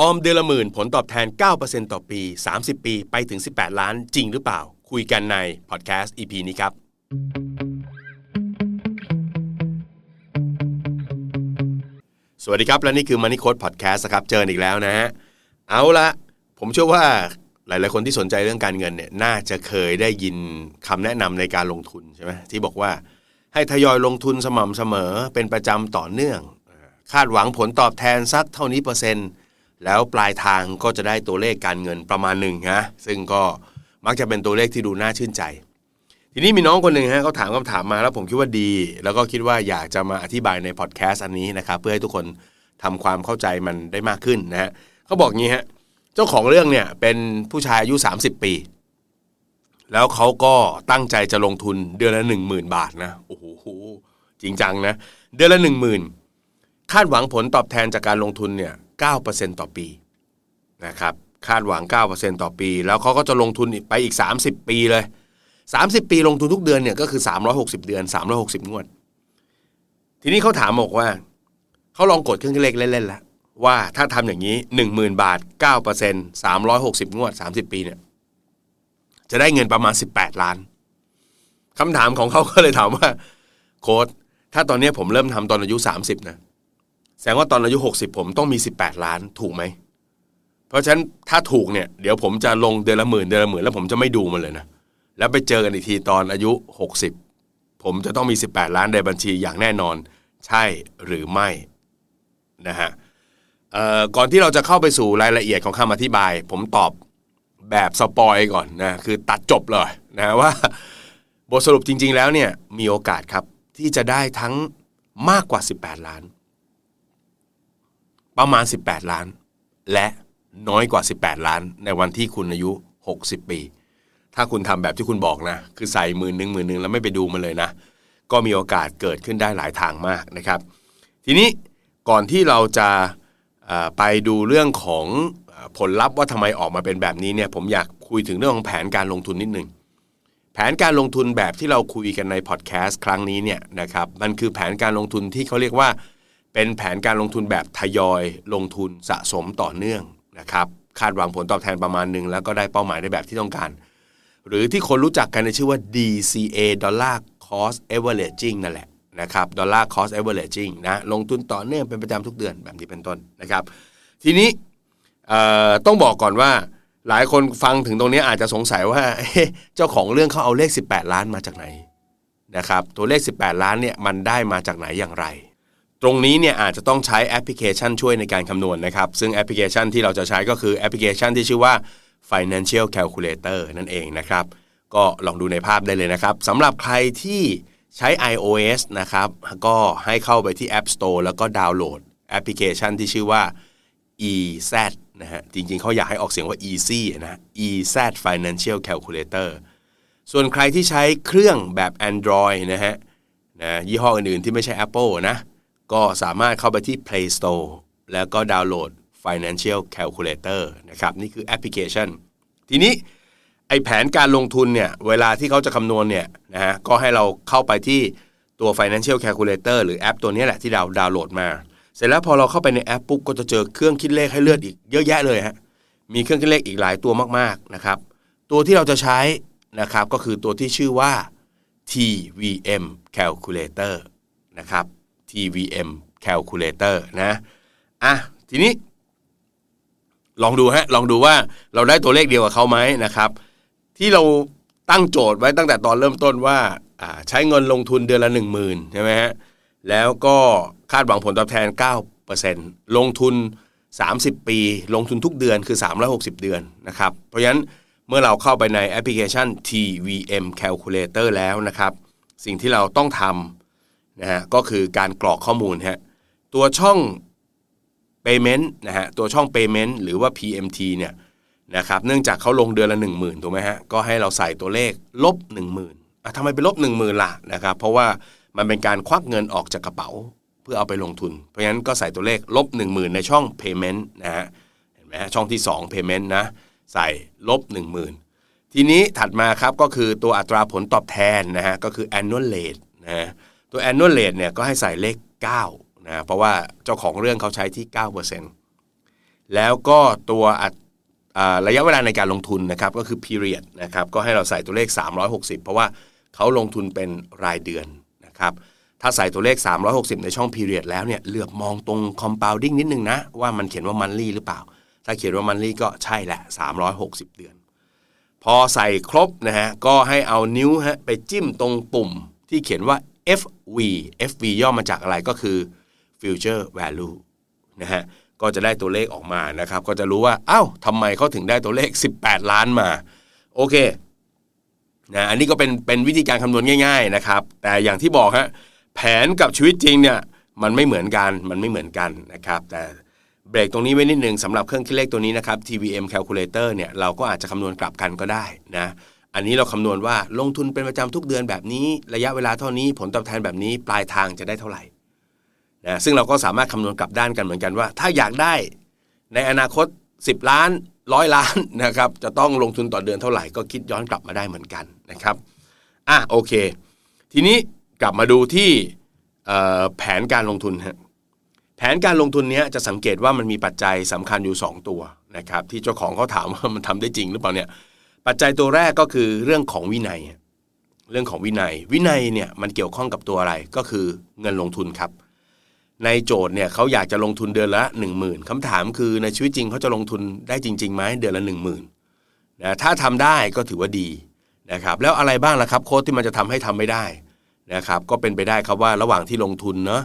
ออมเดือนละหมื่นผลตอบแทน 9%ต่อปี 30 ปีไปถึง 18 ล้านจริงหรือเปล่า คุยกันในพอดแคสต์ EP นี้ครับ สวัสดีครับ และนี่คือ Money Code Podcast ครับ เจออีกแล้วนะฮะ เอาละผมเชื่อว่าหลาย ๆ คนที่สนใจเรื่องการเงินเนี่ยน่าจะเคยได้ยินคำแนะนำในการลงทุนใช่ไหมที่บอกว่าให้ทยอยลงทุนสม่ำเสมอเป็นประจำต่อเนื่อง คาดหวังผลตอบแทนสักเท่านี้เปอร์เซ็นต์ แล้วปลายทางก็จะได้ตัวเลขการเงินประมาณหนึ่งนะซึ่งก็มักจะเป็นตัวเลขที่ดูน่าชื่นใจ ทีนี้มีน้องคนหนึ่งฮะเขาถามคำถามมาแล้วผมคิดว่าดี แล้วก็คิดว่าอยากจะมาอธิบายในพอดแคสต์อันนี้นะครับเพื่อให้ทุกคนทำความเข้าใจมันได้มากขึ้นนะฮะเขาบอกงี้ฮะเจ้าของเรื่องเนี่ยเป็นผู้ชายอายุ 30 ปี แล้วเขาก็ตั้งใจจะลงทุนเดือนละหนึ่งหมื่นบาทนะโอ้โหจริงจังนะเดือนละหนึ่งหมื่นคาดหวังผลตอบแทนจากการลงทุนเนี่ย 9%ต่อปีนะครับคาดหวัง 9%ต่อปี แล้วเขาก็จะลงทุนไปอีก 30 ปีเลย 30 ปีลงทุนทุกเดือนเนี่ยก็คือ 360 เดือน 360 งวด ทีนี้เขาถามบอกว่า เขาลองกดเครื่องคิดเลขเล่นๆแล้วว่าถ้าทำอย่างนี้ 10,000 บาท 9% 360 งวด 30 ปีเนี่ยจะได้เงินประมาณ 18 ล้านคำถามของเขาก็เลยถามว่า โค้ดถ้าตอนนี้ผมเริ่มทำตอนอายุ 30 นะ แสดงว่าตอนอายุ 60 ผมต้องมี 18 ล้านถูกไหม เพราะฉะนั้นถ้าถูกเนี่ยเดี๋ยวผมจะลงเดือนละหมื่นเดือนละหมื่นแล้วผมจะไม่ดูมันเลยนะ แล้วไปเจอกันอีกทีตอนอายุ 60 ผมจะต้องมี 18 ล้านในบัญชีอย่างแน่นอน ใช่หรือไม่นะฮะก่อนที่เราจะเข้าไปสู่รายละเอียดของคำอธิบาย ผมตอบแบบสปอยก่อนนะคือตัดจบเลยนะว่า บทสรุปจริง ๆ แล้วเนี่ยมีโอกาสครับที่จะได้ทั้งมากกว่า 18 ล้าน ประมาณ 18 ล้าน และน้อยกว่า 18 ล้าน ในวันที่คุณอายุ 60 ปี ถ้าคุณทำแบบที่คุณบอกนะ คือใส่หมื่นหนึ่งหมื่นหนึ่งแล้วไม่ไปดูมันเลยนะ ก็มีโอกาสเกิดขึ้นได้หลายทางมากนะครับ ทีนี้ก่อนที่เราจะไปดูเรื่องของผลลัพธ์ว่าทำไมออกมาเป็นแบบนี้เนี่ยผมอยากคุยถึงเรื่องของแผนการลงทุนนิดนึงแผนการลงทุนแบบที่เราคุยกันในพอดแคสต์ครั้งนี้เนี่ยนะครับมันคือแผนการลงทุนที่เขาเรียกว่า เป็นแผนการลงทุนแบบทยอยลงทุนสะสมต่อเนื่องนะครับคาดหวังผลตอบแทนประมาณหนึ่งแล้วก็ได้เป้าหมายในแบบที่ต้องการ หรือที่คนรู้จักกันในชื่อว่า DCA Dollar Cost Averaging นั่นแหละนะครับ Dollar Cost Averaging นะลงทุนต่อเนื่องเป็นประจำทุกเดือนแบบนี้เป็นต้นนะครับ ทีนี้ต้องบอกก่อนว่าหลายคนฟังถึงตรงนี้อาจจะสงสัยว่าเจ้าของเรื่องเขาเอาเลข 18 ล้านมาจากไหนนะครับตัวเลข 18 ล้านเนี่ยมันได้มาจากไหนอย่างไร ตรงนี้เนี่ยอาจจะต้องใช้แอปพลิเคชันช่วยในการคำนวณนะครับ ซึ่งแอปพลิเคชันที่เราจะใช้ก็คือแอปพลิเคชันที่ชื่อว่า Financial Calculator นั่นเองนะครับ ก็ลองดูในภาพได้เลยนะครับสำหรับใครที่ใช้ iOS นะครับ ก็ให้เข้าไปที่ App Store แล้วก็ดาวน์โหลดแอปพลิเคชันที่ชื่อว่า EZ นะฮะจริงๆเขาอยากให้ออกเสียงว่า Easy นะ EZ Financial Calculator ส่วนใครที่ใช้เครื่องแบบ Android นะฮะนะยี่ห้ออื่นๆที่ไม่ใช่ Apple นะ ก็สามารถเข้าไปที่ Play Store แล้วก็ดาวน์โหลด Financial Calculator นะครับ นี่คือแอปพลิเคชัน ทีนี้ไอแผนการลงทุนเนี่ย เวลาที่เขาจะคำนวณเนี่ยนะฮะก็ให้เราเข้าไปที่ตัว Financial Calculator หรือแอปตัวนี้แหละที่เราดาวน์โหลดมา เสร็จแล้วพอเราเข้าไปในแอปปุ๊บก็จะเจอเครื่องคิดเลขให้เลือดอีกเยอะแยะเลยฮะมีเครื่องคิดเลขอีกหลายตัวมากๆนะครับ ตัวที่เราจะใช้นะครับก็คือตัวที่ชื่อว่า TVM Calculator นะครับ TVM Calculator นะอะทีนี้ ลองดูฮะ ลองดูว่าเราได้ตัวเลขเดียวกับเขาไหมนะครับ ที่เราตั้งโจทย์ไว้ตั้งแต่ตอนเริ่มต้นว่าใช้เงินลงทุนเดือนละ 1 0,000ใช่ไหมฮะแล้วก็คาดหวังผลตอบแทน 9%ลงทุน 30 ปี ลงทุนทุกเดือนคือ 360 เดือนนะครับ เพราะฉะนั้นเมื่อเราเข้าไปในแอปพลิเคชัน TVM Calculator แล้วนะครับ สิ่งที่เราต้องทำ นะฮะก็คือการกรอกข้อมูลฮะตัวช่อง payment นะฮะตัวช่อง payment หรือว่า PMT เนี่ยนะครับเนื่องจากเขาลงเดือนละ 1 0,000ถูกไหมฮะก็ให้เราใส่ตัวเลขลบ 1 0,000อะทำไมเป็นลบ 1 0,000ล่ะนะครับเพราะว่ามันเป็นการควักเงินออกจากกระเป๋า เพื่อเอาไปลงทุน เพราะฉะนั้นก็ใส่ตัวเลขลบ 1 0,000 ในช่อง payment นะฮะเห็นไหมฮะช่องที่ 2 payment นะใส่ลบ 10,000 ทีนี้ถัดมาครับก็คือตัวอัตราผลตอบแทนนะฮะก็คือ annual rate นะฮะ ตัว annual rate เนี่ยก็ให้ใส่เลข9นะเพราะว่าเจ้าของเรื่องเขาใช้ที่9%แแล้วก็ตัวระยะเวลาในการลงทุนนะครับก็คือ period นะครับก็ให้เราใส่ตัวเลข 360 เพราะว่าเขาลงทุนเป็นรายเดือนนะครับถ้าใส่ตัวเลข 360 ในช่อง period แล้วเนี่ยเลือกมองตรง compounding นิดนึงนะ ว่ามันเขียนว่า monthly หรือเปล่า ถ้าเขียนว่า monthly ก็ใช่แหละ 360 เดือน พอใส่ครบนะฮะก็ให้เอานิ้วฮะไปจิ้มตรงปุ่มที่เขียนว่า FV FV ย่อมาจากอะไรก็คือ future value นะฮะก็จะได้ตัวเลขออกมานะครับ ก็จะรู้ว่าเอา้าทำไมเขาถึงได้ตัวเลข 18 ล้านมา โอเคนะอันนี้ก็เป็นเป็นวิธีการคำนวณง่าย ๆนะครับ แต่อย่างที่บอกฮะแผนกับชีวิตจริงเนี่ยมันไม่เหมือนกันมันไม่เหมือนกันนะครับ แต่เบรกตรงนี้ไว้นิดหนึ่งสำหรับเครื่องคิดเลขตัวนี้นะครับ TVM calculator เนี่ยเราก็อาจจะคำนวณกลับกันก็ได้นะ อันนี้เราคำนวณว่าลงทุนเป็นประจำทุกเดือนแบบนี้ ระยะเวลาเท่านี้ผลตอบแทนแบบนี้ปลายทางจะได้เท่าไหร่นะซึ่งเราก็สามารถคำนวณกลับด้านกันเหมือนกันว่า ถ้าอยากได้ในอนาคต 10 ล้านร้อยล้านนะครับจะต้องลงทุนต่อเดือนเท่าไหร่ก็คิดย้อนกลับมาได้เหมือนกันนะครับอะโอเค ทีนี้กลับมาดูที่แผนการลงทุนฮะแผนการลงทุนนี้จะสังเกตว่ามันมีปัจจัยสำคัญอยู่ 2 ตัวนะครับที่เจ้าของเขาถามว่ามันทำได้จริงหรือเปล่าเนี่ย ปัจจัยตัวแรกก็คือเรื่องของวินัย เรื่องของวินัย วินัยเนี่ยมันเกี่ยวข้องกับตัวอะไรก็คือเงินลงทุนครับ ในโจทย์เนี่ยเขาอยากจะลงทุนเดือนละ 1 0,000คำถามคือในชีวิตจริงเขาจะลงทุนได้จริงๆไหมเดือนละ 1 0,000นะถ้าทำได้ก็ถือว่าดีนะครับแล้วอะไรบ้างล่ะครับโค้ดที่มันจะทำให้ทำไม่ได้นะครับก็เป็นไปได้ครับว่าระหว่างที่ลงทุนเนาะ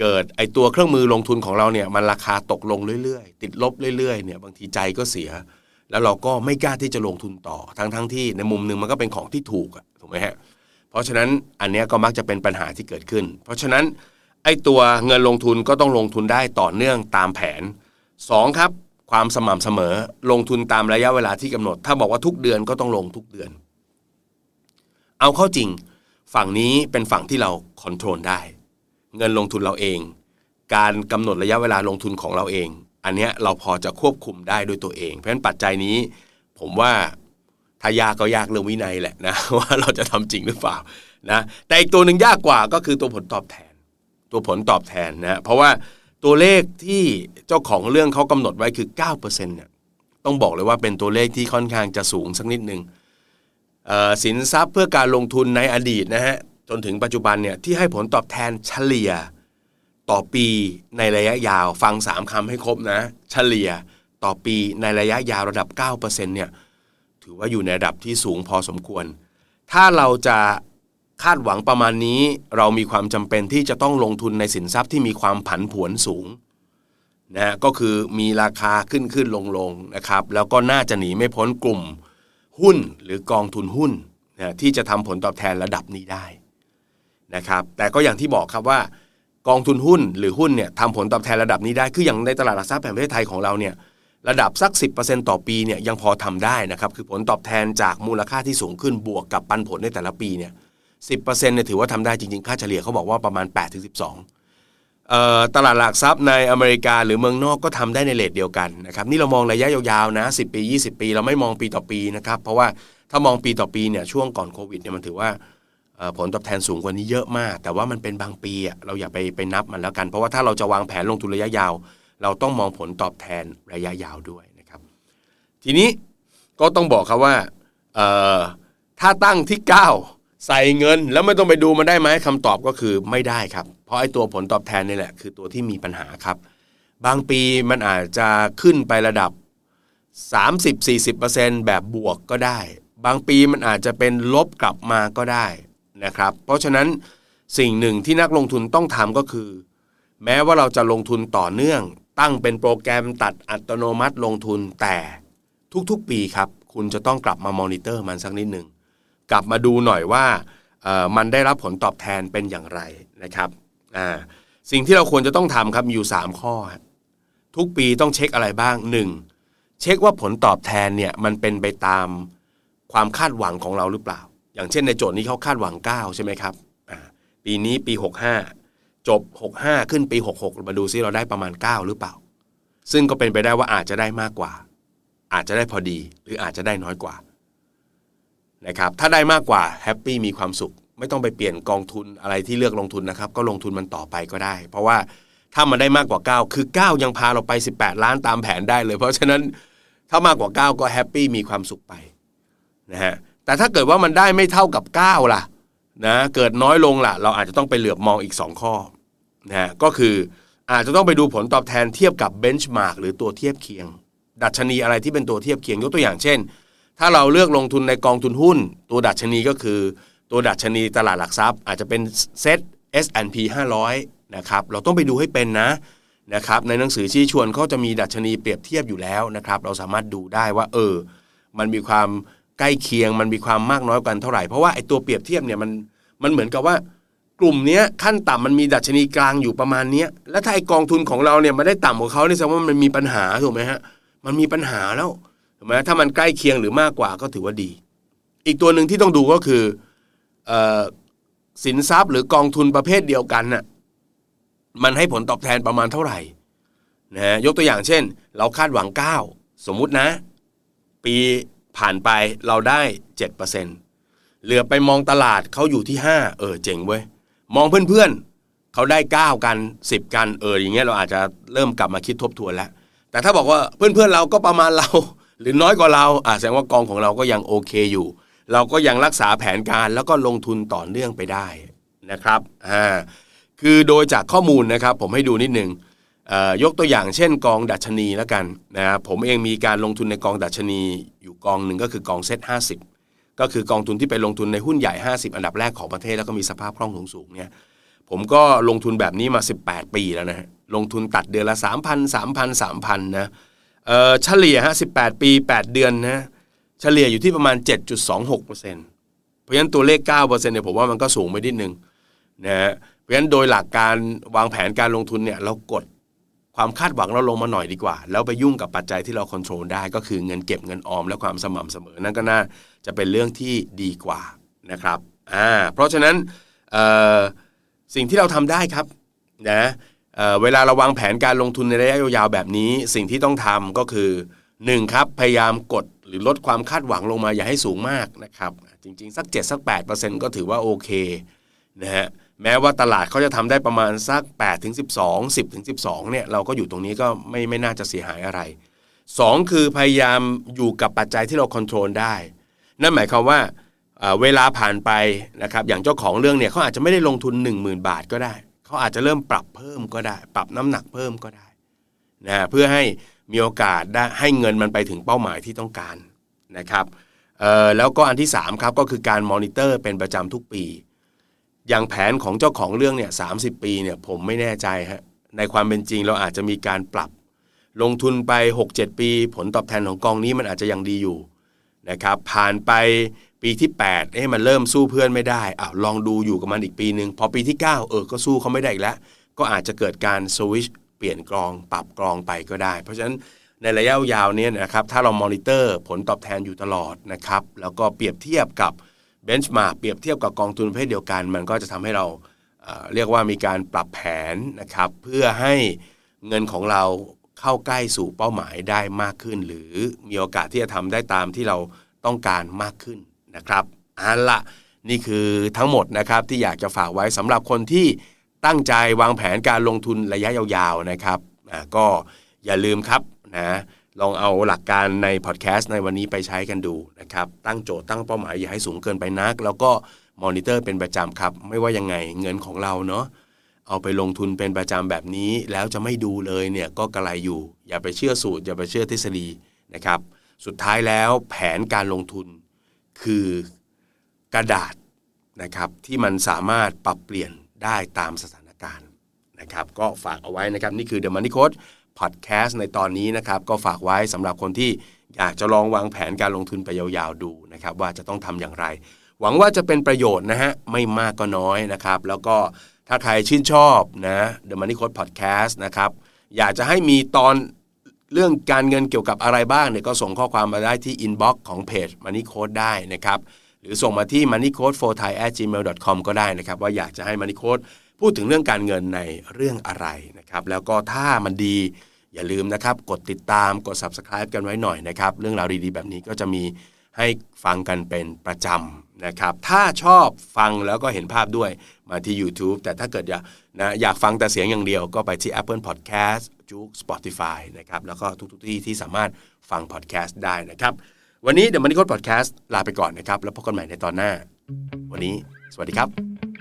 เกิดไอตัวเครื่องมือลงทุนของเราเนี่ยมันราคาตกลงเรื่อยๆ ติดลบเรื่อยๆเนี่ยบางทีใจก็เสีย แล้วเราก็ไม่กล้าที่จะลงทุนต่อทั้งๆทที่ในมุมหนึ่งมันก็เป็นของที่ถูกถูกไหมฮะเพราะฉะนั้นอันนี้ก็มักจะเป็นปัญหาที่เกิดขึ้น เพราะฉะนั้นไอ้ตัวเงินลงทุนก็ต้องลงทุนได้ต่อเนื่องตามแผน 2 ครับ ความสม่ำเสมอลงทุนตามระยะเวลาที่กำหนด ถ้าบอกว่าทุกเดือนก็ต้องลงทุกเดือน เอาเข้าจริง ฝั่งนี้เป็นฝั่งที่เราคอนโทรลได้ เงินลงทุนเราเอง การกำหนดระยะเวลาลงทุนของเราเอง อันนี้เราพอจะควบคุมได้ด้วยตัวเอง เพราะฉะนั้นปัจจัยนี้ ผมว่าถ้ายากก็ยากเรื่องวินัยแหละนะว่าเราจะทำจริงหรือเปล่านะแต่อีกตัวหนึ่งยากกว่าก็คือตัวผลตอบแทน ตัวผลตอบแทนนะเพราะว่าตัวเลขที่เจ้าของเรื่องเขากำหนดไว้คือ9%เนี่ยต้องบอกเลยว่าเป็นตัวเลขที่ค่อนข้างจะสูงสักนิดหนึ่งสินทรัพย์เพื่อการลงทุนในอดีตนะฮะจนถึงปัจจุบันเนี่ยที่ให้ผลตอบแทนเฉลี่ย ต่อปีในระยะยาวฟัง 3คำให้ครบนะ เฉลี่ยต่อปีในระยะยาวระดับ 9%เนี่ยถือว่าอยู่ในระดับที่สูงพอสมควร ถ้าเราจะคาดหวังประมาณนี้ เรามีความจำเป็นที่จะต้องลงทุนในสินทรัพย์ที่มีความผันผวนสูงนะก็คือมีราคาขึ้นขึ้นลงลงนะครับ แล้วก็น่าจะหนีไม่พ้นกลุ่มหุ้นหรือกองทุนหุ้นนะที่จะทำผลตอบแทนระดับนี้ได้นะครับ แต่ก็อย่างที่บอกครับว่า กองทุนหุ้นหรือหุ้นเนี่ยทำผลตอบแทนระดับนี้ได้ คืออย่างในตลาดหลักทรัพย์แห่งประเทศไทยของเราเนี่ยระดับสัก 10%ต่อปีเนี่ยยังพอทำได้นะครับ คือผลตอบแทนจากมูลค่าที่สูงขึ้นบวกกับปันผลในแต่ละปีเนี่ย10%เนี่ยถือว่าทำได้จริงๆ ค่าเฉลี่ยเขาบอกว่าประมาณ8ถึง12ตลาดหลักทรัพย์ในอเมริกาหรือเมืองนอกก็ทำได้ในเลทเดียวกันนะครับนี่เรามองระยะยาวๆนะ 10 ปี 20 ปี เราไม่มองปีต่อปีนะครับเพราะว่าถ้ามองปีต่อปีเนี่ยช่วงก่อนโควิดเนี่ยมันถือว่า ผลตอบแทนสูงกว่านี้เยอะมาก แต่ว่ามันเป็นบางปีเราอย่าไปไปนับมันแล้วกัน เพราะว่าถ้าเราจะวางแผนลงทุนระยะยาว เราต้องมองผลตอบแทนระยะยาวด้วยนะครับ ทีนี้ก็ต้องบอกครับว่าถ้าตั้งที่ 9 ใส่เงิน แล้วไม่ต้องไปดูมันได้ไหมคำตอบก็คือไม่ได้ครับ เพราะไอ้ตัวผลตอบแทนนี่แหละ คือตัวที่มีปัญหาครับ บางปีมันอาจจะขึ้นไประดับ 30-40%แบบบวกก็ได้ บางปีมันอาจจะเป็นลบกลับมาก็ได้ นะครับ เพราะฉะนั้นสิ่งหนึ่งที่นักลงทุนต้องทำก็คือ แม้ว่าเราจะลงทุนต่อเนื่อง ตั้งเป็นโปรแกรมตัดอัตโนมัติลงทุนแต่ทุกๆปีครับ คุณจะต้องกลับมามอนิเตอร์มันสักนิดหนึ่งกลับมาดูหน่อยว่ามันได้รับผลตอบแทนเป็นอย่างไรนะครับสิ่งที่เราควรจะต้องทำครับมีอยู่ 3 ข้อ ทุกปีต้องเช็คอะไรบ้าง 1. เช็คว่าผลตอบแทนเนี่ยมันเป็นไปตามความคาดหวังของเราหรือเปล่า อย่างเช่นในโจทย์นี้เขาคาดหวัง 9 ใช่ไหมครับปีนี้ปี 65 จบ 65 ขึ้นปี 66 มาดูซิเราได้ประมาณ 9 หรือเปล่า ซึ่งก็เป็นไปได้ว่าอาจจะได้มากกว่า อาจจะได้พอดีหรืออาจจะได้น้อยกว่านะครับถ้าได้มากกว่า happy มีความสุข ไม่ต้องไปเปลี่ยนกองทุนอะไรที่เลือกลงทุนนะครับ ก็ลงทุนมันต่อไปก็ได้ เพราะว่าถ้ามันได้มากกว่า 9 คือ 9 ยังพาเราไป 18 ล้านตามแผนได้เลย เพราะฉะนั้นถ้ามากกว่า 9 ก็ happy มีความสุขไปนะฮะ แต่ถ้าเกิดว่ามันได้ไม่เท่ากับ 9 ล่ะนะเกิดน้อยลงล่ะ เราอาจจะต้องไปเหลือบมองอีก 2 ข้อนะฮะก็คืออาจจะต้องไปดูผลตอบแทนเทียบกับเบนช์มาร์กหรือตัวเทียบเคียง ดัชนีอะไรที่เป็นตัวเทียบเคียงยกตัวอย่างเช่น ถ้าเราเลือกลงทุนในกองทุนหุ้น ตัวดัชนีก็คือ ตัวดัชนีตลาดหลักทรัพย์ อาจจะเป็นเซ็ต S&P 500 นะครับเราต้องไปดูให้เป็นนะนะครับในหนังสือชี้ชวนเขาจะมีดัชนีเปรียบเทียบอยู่แล้วนะครับ เราสามารถดูได้ว่า เออ มันมีความ ใกล้เคียงมันมีความมากน้อยกันเท่าไหร่ เพราะว่าไอ้ตัวเปรียบเทียบเนี่ยมันมันเหมือนกับว่ากลุ่มเนี้ยขั้นต่ำมันมีดัชนีกลางอยู่ประมาณนี้แล้วถ้าไอกองทุนของเราเนี่ยมันได้ต่ำกว่าเขานี่แสดงว่ามันมีปัญหาถูกไหมฮะมันมีปัญหาแล้วถูกไหมถ้ามันใกล้เคียงหรือมากกว่าก็ถือว่าดี อีกตัวหนึ่งที่ต้องดูก็คือสินทรัพย์หรือกองทุนประเภทเดียวกันน่ะมันให้ผลตอบแทนประมาณเท่าไหร่นะยกตัวอย่างเช่น เราคาดหวัง 9 สมมุตินะ ปี ผ่านไปเราได้ 7%เหลือไปมองตลาดเขาอยู่ที่ 5 เออเจ๋งเว้ย มองเพื่อนๆเขาได้ 9 กัน 10 กันเอออย่างเงี้ยเราอาจจะเริ่มกลับมาคิดทบทวนแล้ว แต่ถ้าบอกว่าเพื่อนๆเราก็ประมาณเรา หรือน้อยกว่าเราอาแสดงว่ากองของเราก็ยังโอเคอยู่ เราก็ยังรักษาแผนการแล้วก็ลงทุนต่อเนื่องไปได้นะครับอ่าคือโดยจากข้อมูลนะครับ ผมให้ดูนิดนึง ยกตัวอย่างเช่นกองดัชนีแล้วกันนะผมเองมีการลงทุนในกองดัชนีอยู่กองหนึ่งก็คือกองเซ็ตห้าสิบก็คือกองทุนที่ไปลงทุนในหุ้นใหญ่ 50 อันดับแรกของประเทศแล้วก็มีสภาพคล่องสูงๆเนี่ยผมก็ลงทุนแบบนี้มา 18 ปีแล้วนะ ลงทุนตัดเดือนละ 3,000 3,000 3,000นะเเฉลี่ยฮะ18 ปี 8 เดือนนะเฉลี่ยอยู่ที่ประมาณ 7.26%เพราะฉะนั้นตัวเลข 9%เนี่ยผมว่ามันก็สูงไปนิดนึงนะฮะเพราะฉะนั้นโดยหลักการวางแผนการลงทุนเนี่ยเรากด ความคาดหวังเราลงมาหน่อยดีกว่า แล้วไปยุ่งกับปัจจัยที่เราควบคุมได้ก็คือเงินเก็บเงินออมและความสม่ำเสมอนั่นก็น่าจะเป็นเรื่องที่ดีกว่านะครับอ่าเพราะฉะนั้นสิ่งที่เราทำได้ครับนะเเวลาเราวางแผนการลงทุนในระยะยาวแบบนี้ สิ่งที่ต้องทำก็คือ1ครับพยายามกดหรือลดความคาดหวังลงมาอย่าให้สูงมากนะครับจริงๆ สัก 7 สัก8%ก็ถือว่าโอเคนะฮะ แม้ว่าตลาดเขาจะทำได้ประมาณสัก8ถึง12 10ถึง12เนี่ยเราก็อยู่ตรงนี้ก็ไม่ไม่น่าจะเสียหายอะไร 2 คือพยายามอยู่กับปัจจัยที่เราควบคุมได้ นั่นหมายความว่าเวลาผ่านไปนะครับอย่างเจ้าของเรื่องเนี่ยเขาอาจจะไม่ได้ลงทุน 10,000 บาทก็ได้เขาอาจจะเริ่มปรับเพิ่มก็ได้ ปรับน้ำหนักเพิ่มก็ได้นะเพื่อให้มีโอกาสได้ให้เงินมันไปถึงเป้าหมายที่ต้องการนะครับแล้วก็อันที่3ครับก็คือการมอนิเตอร์เป็นประจำทุกปี อย่างแผนของเจ้าของเรื่องเนี่ยสาปีเนี่ยผมไม่แน่ใจฮะในความเป็นจริงเราอาจจะมีการปรับ ลงทุนไป 6-7 ปี ผลตอบแทนของกองนี้มันอาจจะยังดีอยู่นะครับผ่านไปปีที่8เอ๊ะมันเริ่มสู้เพื่อนไม่ได้อ้าวลองดูอยู่กับมันอีกปีหนึ่งพอปีที่ 9 เออก็สู้เขาไม่ได้อีกแล้ว ก็อาจจะเกิดการสวิชเปลี่ยนกรอง ปรับกรองไปก็ได้ เพราะฉะนั้นในระยะยาวเนี้นะครับถ้าเรามอนิเตอร์ผลตอบแทนอยู่ตลอดนะครับแล้วก็เปรียบเทียบกับ เบนช์มาเปรียบเทียบกับกองทุนประเภทเดียวกัน มันก็จะทำให้เราเรียกว่ามีการปรับแผนนะครับ เพื่อให้เงินของเราเข้าใกล้สู่เป้าหมายได้มากขึ้น หรือมีโอกาสที่จะทำได้ตามที่เราต้องการมากขึ้นนะครับอันละนี่คือทั้งหมดนะครับที่อยากจะฝากไว้สำหรับคนที่ตั้งใจวางแผนการลงทุนระยะยาวๆนะครับก็อย่าลืมครับนะ ลองเอาหลักการในพอดแคสต์ในวันนี้ไปใช้กันดูนะครับ ตั้งโจทย์ตั้งเป้าหมายอย่าให้สูงเกินไปนัก แล้วก็มอนิเตอร์เป็นประจำครับ ไม่ว่ายังไงเงินของเราเนาะเอาไปลงทุนเป็นประจำแบบนี้ แล้วจะไม่ดูเลยเนี่ยก็กระไรอยู่ อย่าไปเชื่อสูตร อย่าไปเชื่อทฤษฎีนะครับ สุดท้ายแล้วแผนการลงทุนคือกระดาษนะครับที่มันสามารถปรับเปลี่ยนได้ตามสถานการณ์นะครับ ก็ฝากเอาไว้นะครับ นี่คือ The Money Code พอดแคสต์ในตอนนี้นะครับก็ฝากไว้สำหรับคนที่อยากจะลองวางแผนการลงทุนไปยาวๆดูนะครับว่าจะต้องทำอย่างไร หวังว่าจะเป็นประโยชน์นะฮะไม่มากก็น้อยนะครับ แล้วก็ถ้าใครชื่นชอบนะ The Money Code Podcast นะครับอยากจะให้มีตอนเรื่องการเงินเกี่ยวกับอะไรบ้างเนี่ยก็ส่งข้อความมาได้ที่ inbox ของเพจ Money Code ได้นะครับหรือส่งมาที่ moneycode for thai at gmail com ก็ได้นะครับว่าอยากจะให้ Money Code พูดถึงเรื่องการเงินในเรื่องอะไรนะครับแล้วก็ถ้ามันดีอย่าลืมนะครับ กดติดตามกด subscribe กันไว้หน่อยนะครับ เรื่องราวดีๆ แบบนี้ก็จะมีให้ฟังกันเป็นประจำนะครับ ถ้าชอบฟังแล้วก็เห็นภาพด้วยมาที่ YouTube แต่ถ้าเกิดอยากนะอยากฟังแต่เสียงอย่างเดียวก็ไปที่ Apple Podcast จุก Spotify นะครับ แล้วก็ทุกๆที่ที่สามารถฟัง podcast ได้นะครับ วันนี้เดี๋ยวมันนี่โค้ดพอดแคสต์ลาไปก่อนนะครับ แล้วพบกันใหม่ในตอนหน้า วันนี้ สวัสดีครับ